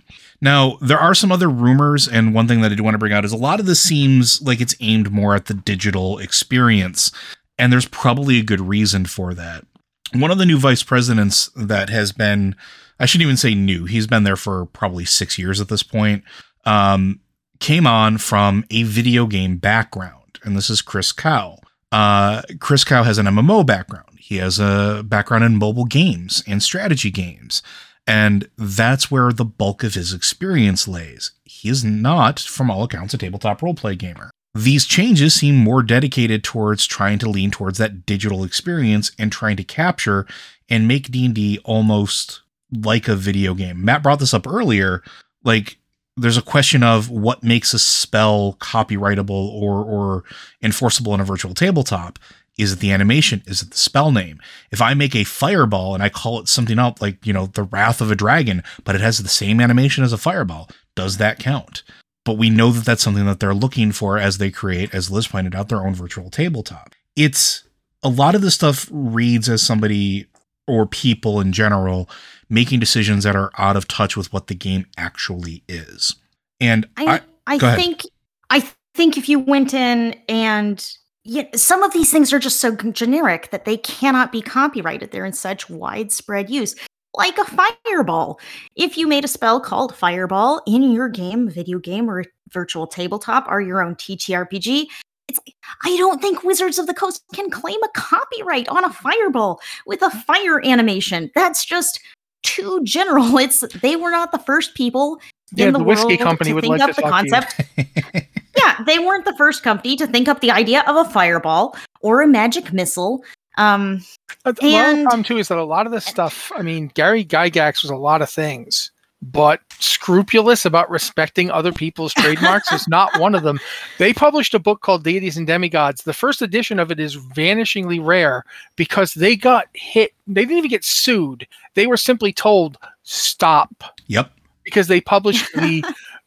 Now, there are some other rumors, and one thing that I do want to bring out is a lot of this seems like it's aimed more at the digital experience, and there's probably a good reason for that. One of the new vice presidents that has been, I shouldn't even say new, he's been there for probably six years at this point, um, came on from a video game background, and this is Chris Cocks. Uh, Chris Cocks has an MMO background. He has a background in mobile games and strategy games. And that's where the bulk of his experience lays. He is not, from all accounts, a tabletop roleplay gamer. These changes seem more dedicated towards trying to lean towards that digital experience and trying to capture and make D&D almost like a video game. Matt brought this up earlier, like there's a question of what makes a spell copyrightable or or enforceable in a virtual tabletop. Is it the animation? Is it the spell name? If I make a fireball and I call it something else like, you know, the wrath of a dragon, but it has the same animation as a fireball, does that count? But we know that that's something that they're looking for as they create, as Liz pointed out, their own virtual tabletop. It's a lot of this stuff reads as somebody or people in general making decisions that are out of touch with what the game actually is. And I I, I, think I think if you went in and yeah, some of these things are just so generic that they cannot be copyrighted. They're in such widespread use. Like a fireball. If you made a spell called fireball in your game, video game or virtual tabletop or your own TTRPG, it's I don't think Wizards of the Coast can claim a copyright on a fireball with a fire animation. That's just too general. It's they were not the first people Yeah, in the the, whiskey world company to would think like up the talk to you. concept. yeah, they weren't the first company to think up the idea of a fireball or a magic missile. Um, A, a lot of the And- problem too is that a lot of this stuff. I mean, Gary Gygax was a lot of things, but scrupulous about respecting other people's trademarks is not one of them. They published a book called Deities and Demigods. The first edition of it is vanishingly rare because they got hit. They didn't even get sued. They were simply told stop yep. because they published the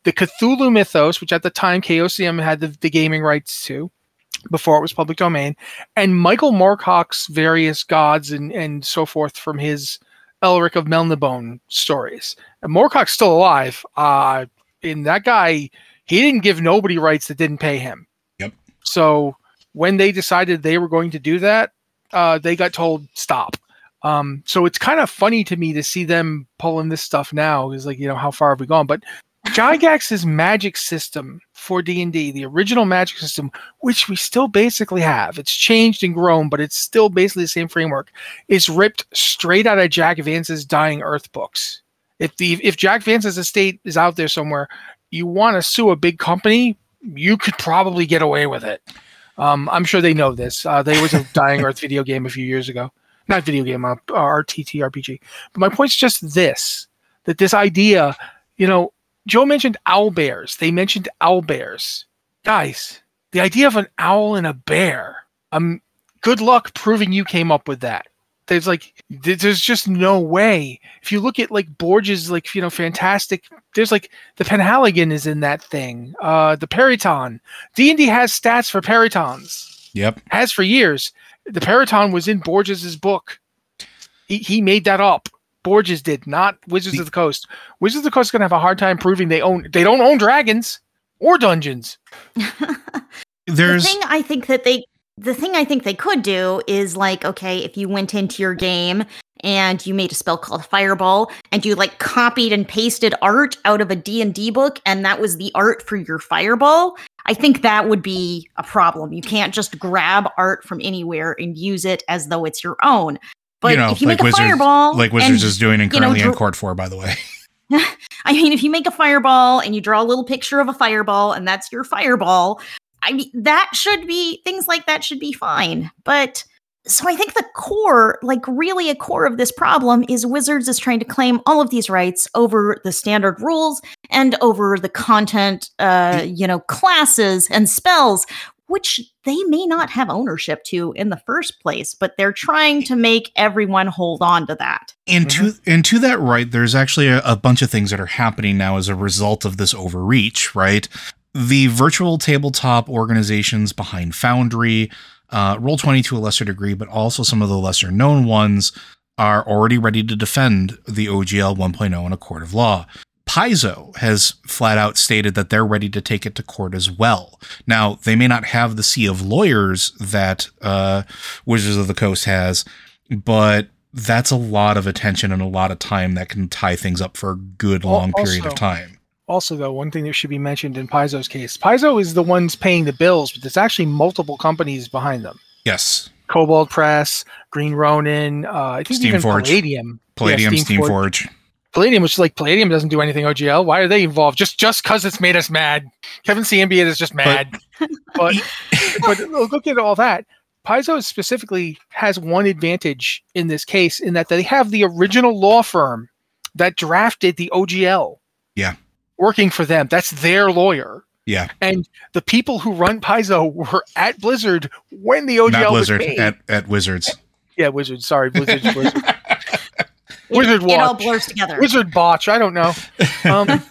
the Cthulhu mythos, which at the time Chaosium had the, the gaming rights to before it was public domain, and Michael Moorcock's various gods and, and so forth from his Elric of Melnibone stories. And Moorcock's still alive. Uh, and that guy, he didn't give nobody rights that didn't pay him. Yep. So when they decided they were going to do that, uh, they got told stop. Um, so it's kind of funny to me to see them pulling this stuff now. Is like, you know, how far have we gone? But Gygax's magic system for D&D, the original magic system, which we still basically have, it's changed and grown, but it's still basically the same framework, is ripped straight out of Jack Vance's Dying Earth books. If the if Jack Vance's estate is out there somewhere, you want to sue a big company, you could probably get away with it. Um, I'm sure they know this. Uh, there was a Dying Earth video game a few years ago. Not video game, uh, RTT RPG. But my point's just this: that this idea, you know, Joe mentioned owl bears. They mentioned owl bears. Guys, the idea of an owl and a bear. Um, good luck proving you came up with that. There's like, there's just no way. If you look at like Borges, like you know, fantastic. There's like the Penhaligon is in that thing. Uh, the Peryton. D and D has stats for Perytons Yep. has for years. The Peryton was in Borges's book. He, he made that up. Borges did, not Wizards The- of the Coast. Wizards of the Coast is gonna have a hard time proving they own. They don't own dragons or dungeons. There's the thing I think that they the thing I think they could do is like, okay, if you went into your game and you made a spell called Fireball and you like copied and pasted art out of a D&D book and that was the art for your Fireball, I think that would be a problem. You can't just grab art from anywhere and use it as though it's your own. But you know, if you like make a Wizards, fireball, like Wizards and, is doing and you know, currently in dr- court for, by the way. I mean, if you make a fireball and you draw a little picture of a fireball and that's your fireball, I mean, that should be things like that should be fine. But so I think the core, like really a core of this problem is Wizards is trying to claim all of these rights over the standard rules and over the content, uh, you know, classes and spells, which they may not have ownership to in the first place, but they're trying to make everyone hold on to that. And to and to that right, there's actually a, a bunch of things that are happening now as a result of this overreach, right? The virtual tabletop organizations behind Foundry, uh, Roll20 to a lesser degree, but also some of the lesser known ones are already ready to defend the OGL 1.0 in a court of law. Paizo has flat out stated that they're ready to take it to court as well. Now, they may not have the sea of lawyers that uh, Wizards of the Coast has, but that's a lot of attention and a lot of time that can tie things up for a good long period of time. Also, though, one thing that should be mentioned in Paizo's case, Paizo is the ones paying the bills, but there's actually multiple companies behind them. Yes. Kobold Press, Green Ronin, uh, I think even Steamforge. Palladium. Palladium, Yeah, Steamforge. Steamforge. Palladium, which is like Palladium doesn't do anything OGL. Why are they involved? Just just because it's made us mad. Kevin Siembieda is just mad. But but, look at all that. Paizo specifically has one advantage in this case in that they have the original law firm that drafted the OGL. Yeah. Working for them. That's their lawyer. Yeah. And the people who run Paizo were at Blizzard when the OGL Not was Blizzard, made. at, at Wizards. yeah, Wizards. Sorry, Blizzard. Blizzard. It- Wizard it, all blurs together. Wizard botch. I don't know. Um,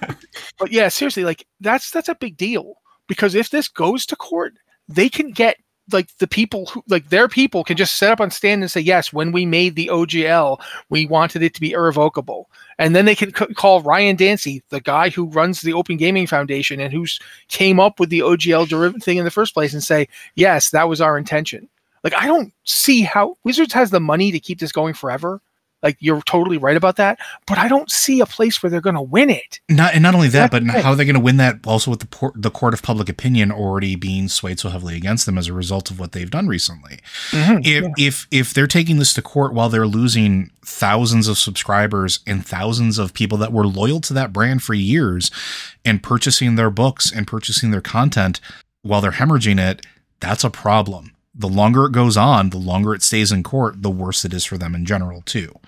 but yeah, seriously, like that's that's a big deal because if this goes to court, they can get like the people who like their people can just set up on stand and say yes when we made the ogl we wanted it to be irrevocable and then they can c- call ryan dancey the guy who runs the open gaming foundation and who's came up with the ogl derivative thing in the first place and say yes that was our intention like i don't see how wizards has the money to keep this going forever like you're totally right about that but i don't see a place where they're going to win it Not and not only that, That's but it. how are they going to win that? Also, with the por- the court of public opinion already being swayed so heavily against them as a result of what they've done recently. Mm-hmm, if if if they're taking this to court while they're losing thousands of subscribers and thousands of people that were loyal to that brand for years and purchasing their books and purchasing their content while they're hemorrhaging it, that's a problem. The longer it goes on, the longer it stays in court, the worse it is for them in general too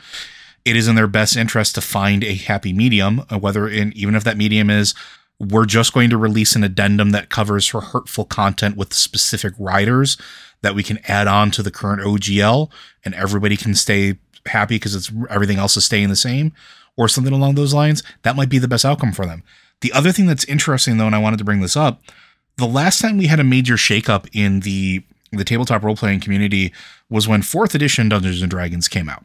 it is in their best interest to find a happy medium, uh, whether in even if that medium is we're just going to release an addendum that covers for hurtful content with specific riders that we can add on to the current OGL and everybody can stay happy because it's everything else is staying the same or something along those lines, that might be the best outcome for them. The other thing that's interesting though, and I wanted to bring this up, the last time we had a major shakeup in the the tabletop role playing community was when fourth edition Dungeons and Dragons came out.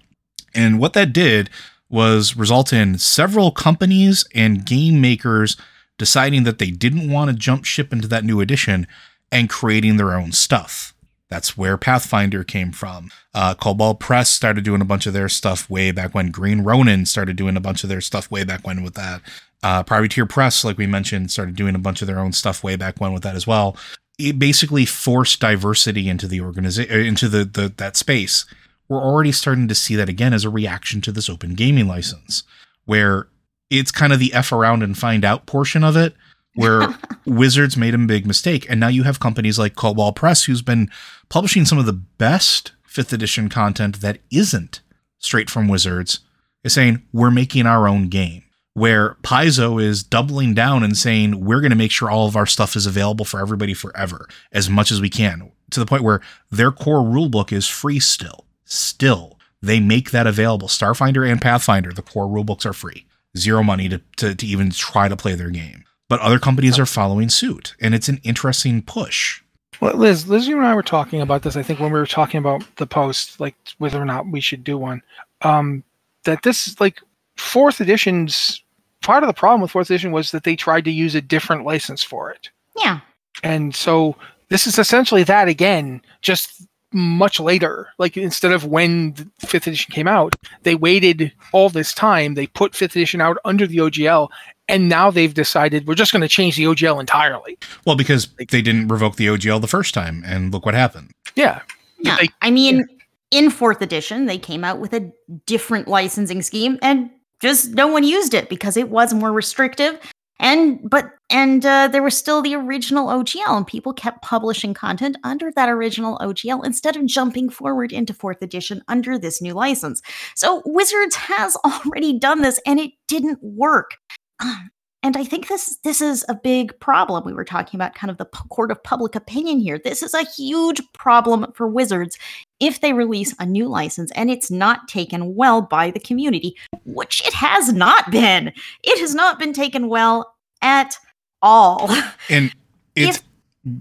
And what that did was result in several companies and game makers deciding that they didn't want to jump ship into that new edition and creating their own stuff. That's where Pathfinder came from. Uh, Kobold Press started doing a bunch of their stuff way back when. Green Ronin started doing a bunch of their stuff way back when with that. Uh, Privateer Press, like we mentioned, started doing a bunch of their own stuff way back when with that as well. It basically forced diversity into the organization, uh, into the, the that space we're already starting to see that again as a reaction to this open gaming license, where it's kind of the F around and find out portion of it, where Wizards made a big mistake. And now you have companies like Kobold Press, who's been publishing some of the best fifth edition content that isn't straight from Wizards, is saying, we're making our own game. Where Paizo is doubling down and saying, we're going to make sure all of our stuff is available for everybody forever, as much as we can, to the point where their core rulebook is free still still they make that available starfinder and pathfinder the core rulebooks are free zero money to, to, to even try to play their game but other companies are following suit and it's an interesting push Well, Liz, Liz, you and I were talking about this. I think when we were talking about the post, like whether or not we should do one. Um, that this, like, fourth edition's part of the problem with fourth edition was that they tried to use a different license for it, Yeah. and so this is essentially that again, just much later. Like instead of when the fifth edition came out, they waited all this time. They put fifth edition out under the OGL, and now they've decided we're just going to change the OGL entirely. well because they didn't revoke the ogl the first time and look what happened Yeah, Yeah. They- I mean, in fourth edition, they came out with a different licensing scheme and just no one used it because it was more restrictive. And but and uh, there was still the original OGL, and people kept publishing content under that original OGL instead of jumping forward into fourth edition under this new license. So Wizards has already done this, and it didn't work. Um, and I think this this is a big problem. We were talking about kind of the court of public opinion here. This is a huge problem for Wizards if they release a new license and it's not taken well by the community, which it has not been. It has not been taken well at all. And it's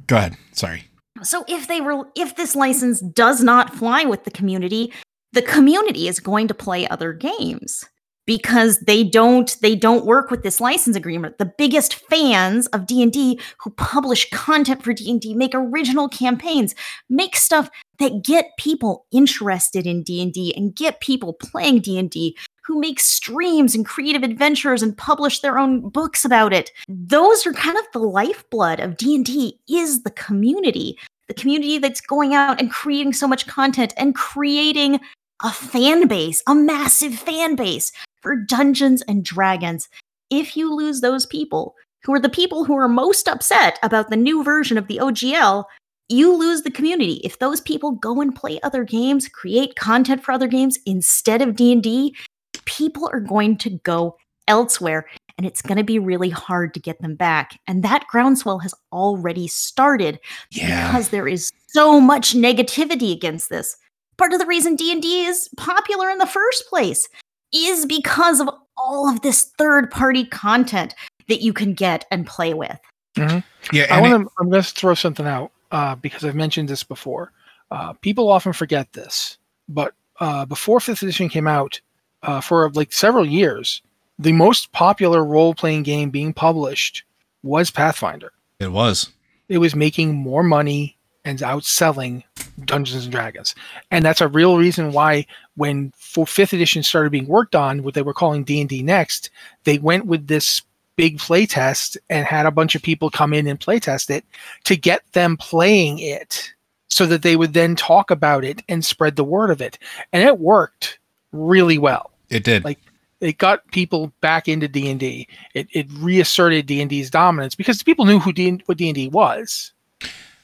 go ahead. Sorry. So if they were if this license does not fly with the community, the community is going to play other games because they don't they don't work with this license agreement. The biggest fans of d&d who publish content for d&d make original campaigns make stuff that get people interested in d&d and get people playing d&d who make streams and creative adventures and publish their own books about it. Those are kind of the lifeblood of d&d is the community the community that's going out and creating so much content and creating a fan base, a massive fan base for Dungeons and Dragons. If you lose those people, who are the people who are most upset about the new version of the OGL, you lose the community. If those people go and play other games, create content for other games instead of D&D, people are going to go elsewhere and it's going to be really hard to get them back. And that groundswell has already started Yeah. because there is so much negativity against this. Part of the reason D&D is popular in the first place is because of all of this third-party content that you can get and play with. Yeah. I and it- want to. I'm going to throw something out uh, because I've mentioned this before. Uh, people often forget this, but uh, before fifth edition came out, uh, for like several years, the most popular role-playing game being published was Pathfinder. it was. It was making more money and outselling Dungeons and Dragons, and that's a real reason why when for fifth edition started being worked on, what they were calling D and D Next, they went with this big playtest and had a bunch of people come in and playtest it to get them playing it so that they would then talk about it and spread the word of it. And it worked really well. It did. Like, It got people back into D&D. It, it reasserted D&D's dominance because people knew who D- what D&D was.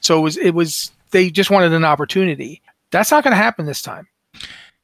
So it was it was they just wanted an opportunity. That's not going to happen this time.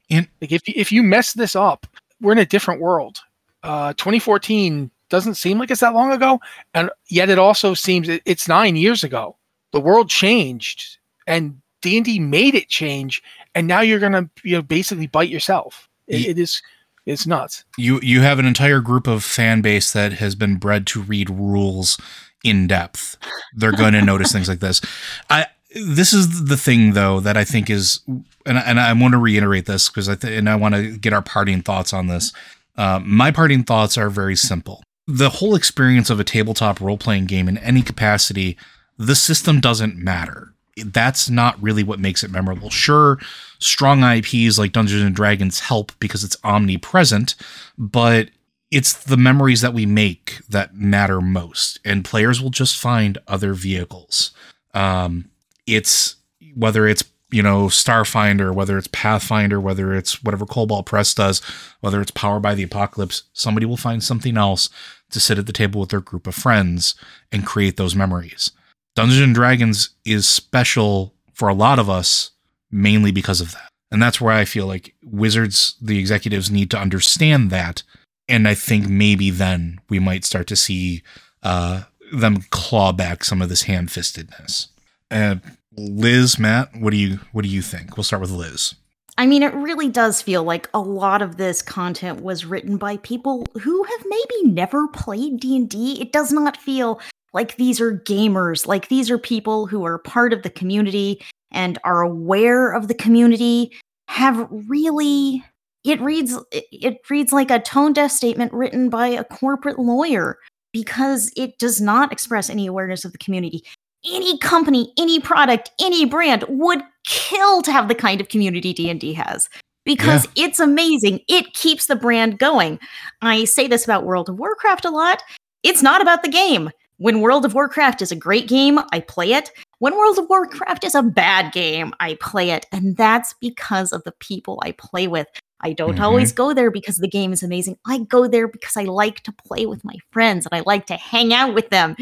And- like if you- if you mess this up, we're in a different world. Uh, 2014 doesn't seem like it's that long ago, and yet it also seems it, it's nine years ago. The world changed, and D and D made it change, and now you're gonna you know basically bite yourself. It, it is it's nuts. you you have an entire group of fan base that has been bred to read rules in depth. They're going to notice things like this. I this is the thing though that I think is and I, and I want to reiterate this because I th- and I want to get our parting thoughts on this. Uh, my parting thoughts are very simple. The whole experience of a tabletop role playing game in any capacity, the system doesn't matter. That's not really what makes it memorable. Sure, strong IPs like Dungeons and Dragons help because it's omnipresent, but it's the memories that we make that matter most, and players will just find other vehicles. Um, it's whether it's you know Starfinder, whether it's Pathfinder, whether it's whatever Kobold Press does, whether it's Powered by the Apocalypse, somebody will find something else to sit at the table with their group of friends and create those memories. Dungeons and Dragons is special for a lot of us mainly because of that. And that's where I feel like Wizards, the executives need to understand that. And I think maybe then we might start to see uh, them claw back some of this ham fistedness. Uh, Liz, Matt, what do you what do you think? We'll start with Liz. I mean, it really does feel like a lot of this content was written by people who have maybe never played D&D. It does not feel like these are gamers, like these are people who are part of the community and are aware of the community, have really it reads it, reads like a tone deaf statement written by a corporate lawyer because it does not express any awareness of the community. Any company, any product, any brand would kill to have the kind of community D&D has because it's amazing. It keeps the brand going. I say this about World of Warcraft a lot. It's not about the game. When World of Warcraft is a great game, I play it. When World of Warcraft is a bad game, I play it, and that's because of the people I play with. I don't Mhm. always go there because the game is amazing. I go there because I like to play with my friends and I like to hang out with them,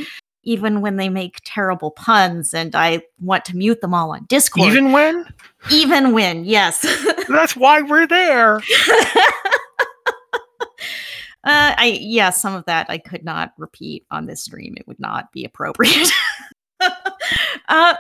even when they make terrible puns and I want to mute them all on Discord. Even when? even when, yes. That's why we're there. Uh, I yeah, some of that I could not repeat on this stream. It would not be appropriate. uh,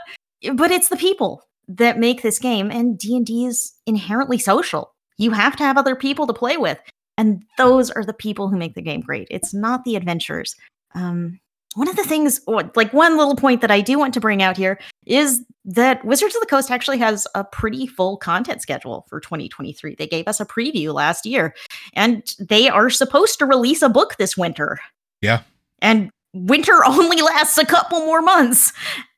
but it's the people that make this game, and D and D is inherently social. You have to have other people to play with, and those are the people who make the game great. It's not the adventurers. Um, one of the things, like one little point that I do want to bring out here is that Wizards of the Coast actually has a pretty full content schedule for 2023. They gave us a preview last year and they are supposed to release a book this winter. Yeah. And winter only lasts a couple more months.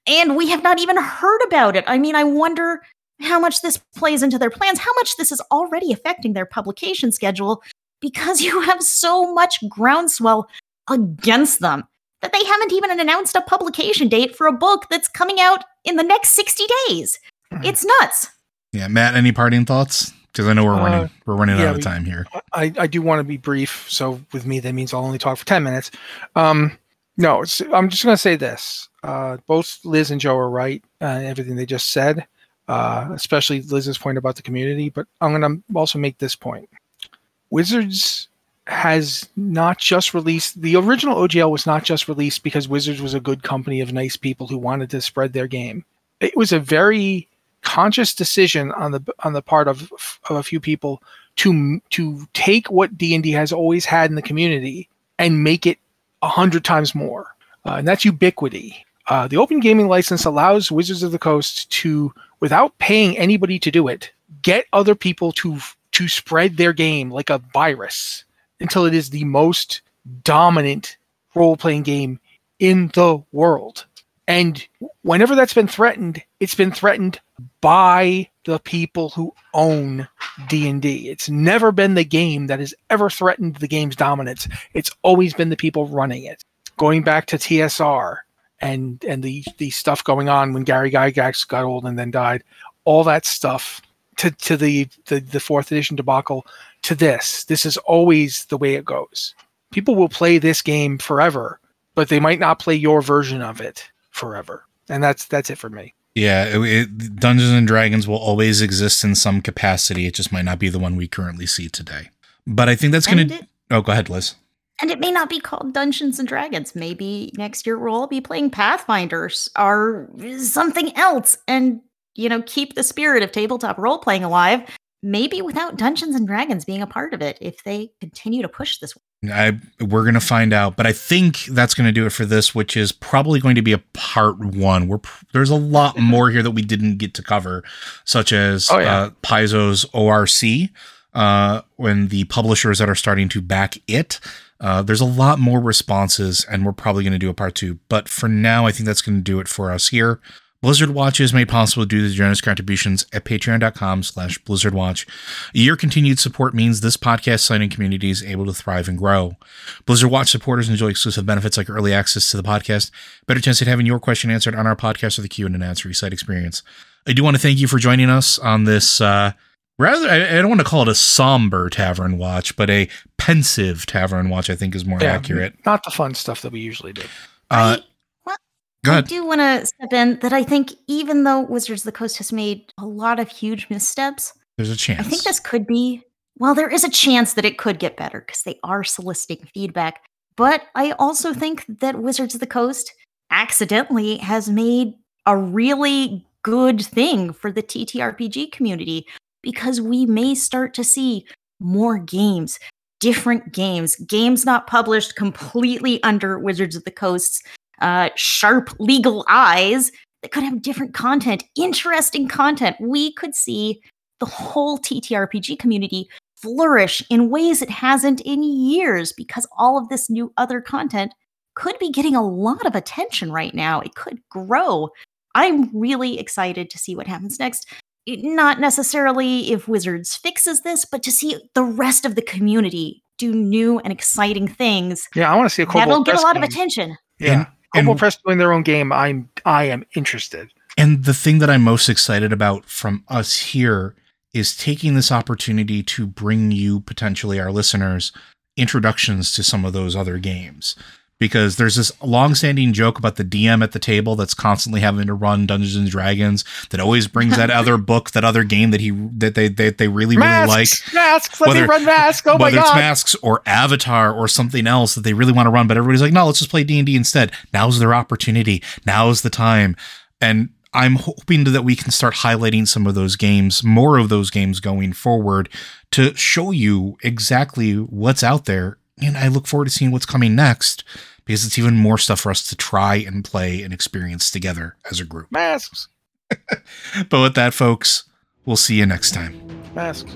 And we have not even heard about it. I mean, I wonder how much this plays into their plans, how much this is already affecting their publication schedule because you have so much groundswell against them that they haven't even announced a publication date for a book that's coming out in the next 60 days. Mhm. It's nuts. Yeah, Matt, any parting thoughts? Because I know we're Uh, running we're running yeah, out of time here. I, I do want to be brief. So with me, that means I'll only talk for 10 minutes. Um, no, it's, I'm just going to say this. Uh, both Liz and Joe are right, uh, everything they just said, uh, especially Liz's point about the community. But I'm going to also make this point. Wizards has not just released the original OGL was not just released because Wizards was a good company of nice people who wanted to spread their game. It was a very conscious decision on the on the part of, of a few people to to take what D and D has always had in the community and make it a hundred times more, uh, and that's ubiquity. Uh, the open gaming license allows Wizards of the Coast to, without paying anybody to do it, get other people to to spread their game like a virus until it is the most dominant role playing game in the world. And whenever that's been threatened, it's been threatened by the people who own D&D. It's never been the game that has ever threatened the game's dominance. It's always been the people running it. Going back to TSR and and the the stuff going on when Gary Gygax got old and then died, all that stuff to to the the, the fourth edition debacle to this. This is always the way it goes. People will play this game forever, but they might not play your version of it forever. And that's that's it for me. Yeah, it, it, Dungeons and Dragons will always exist in some capacity. It just might not be the one we currently see today. But I think that's going to. it, Oh, go ahead, Liz. And it may not be called Dungeons and Dragons. Maybe next year we'll all be playing Pathfinders or something else and, you know, keep the spirit of tabletop role playing alive. Maybe without Dungeons and Dragons being a part of it if they continue to push this. I we're gonna find out, but I think that's gonna do it for this, which is probably going to be a part one. We're there's a lot more here that we didn't get to cover, such as Oh, yeah. uh, Paizo's ORC, uh, when the publishers that are starting to back it. Uh, there's a lot more responses, and we're probably going to do a part two. But for now, I think that's going to do it for us here. Blizzard Watch is made possible due to the generous contributions at patreon.com slash blizzardwatch. Your continued support means this podcast site and community is able to thrive and grow. Blizzard Watch supporters enjoy exclusive benefits like early access to the podcast, better chance at having your question answered on our podcast or the Q and answer site experience. I do want to thank you for joining us on this uh, rather I, I don't want to call it a somber tavern watch, but a pensive tavern watch I think is more accurate. Not the fun stuff that we usually do. Uh, I- well, go I do want to step in that I think even though Wizards of the Coast has made a lot of huge missteps, There's a chance. I think this could be, well, there is a chance that it could get better because they are soliciting feedback. But I also think that Wizards of the Coast accidentally has made a really good thing for the TTRPG community because we may start to see more games, different games, games not published completely under Wizards of the Coast's uh, sharp legal eyes that could have different content, interesting content. We could see the whole TTRPG community flourish in ways it hasn't in years because all of this new other content could be getting a lot of attention right now. It could grow. I'm really excited to see what happens next. It- Not necessarily if Wizards fixes this, but to see the rest of the community do new and exciting things Yeah, I want to see a Kobold that'll get a Press lot of attention. Yeah, And- Kobold and- Press doing their own game. I'm I am interested. And the thing that I'm most excited about from us here is taking this opportunity to bring you, potentially our listeners, introductions to some of those other games. Because there's this long-standing joke about the DM at the table that's constantly having to run Dungeons and Dragons that always brings that other book, that other game that he that they that they really masks, really like. Masks, let Whether- me run masks. Oh my whether it's god. masks or avatar or something else that they really want to run but everybody's like no let's just play d&d instead now's their opportunity now's the time and i'm hoping that we can start highlighting some of those games more of those games going forward to show you exactly what's out there and i look forward to seeing what's coming next because it's even more stuff for us to try and play and experience together as a group masks. but with that folks we'll see you next time Masks.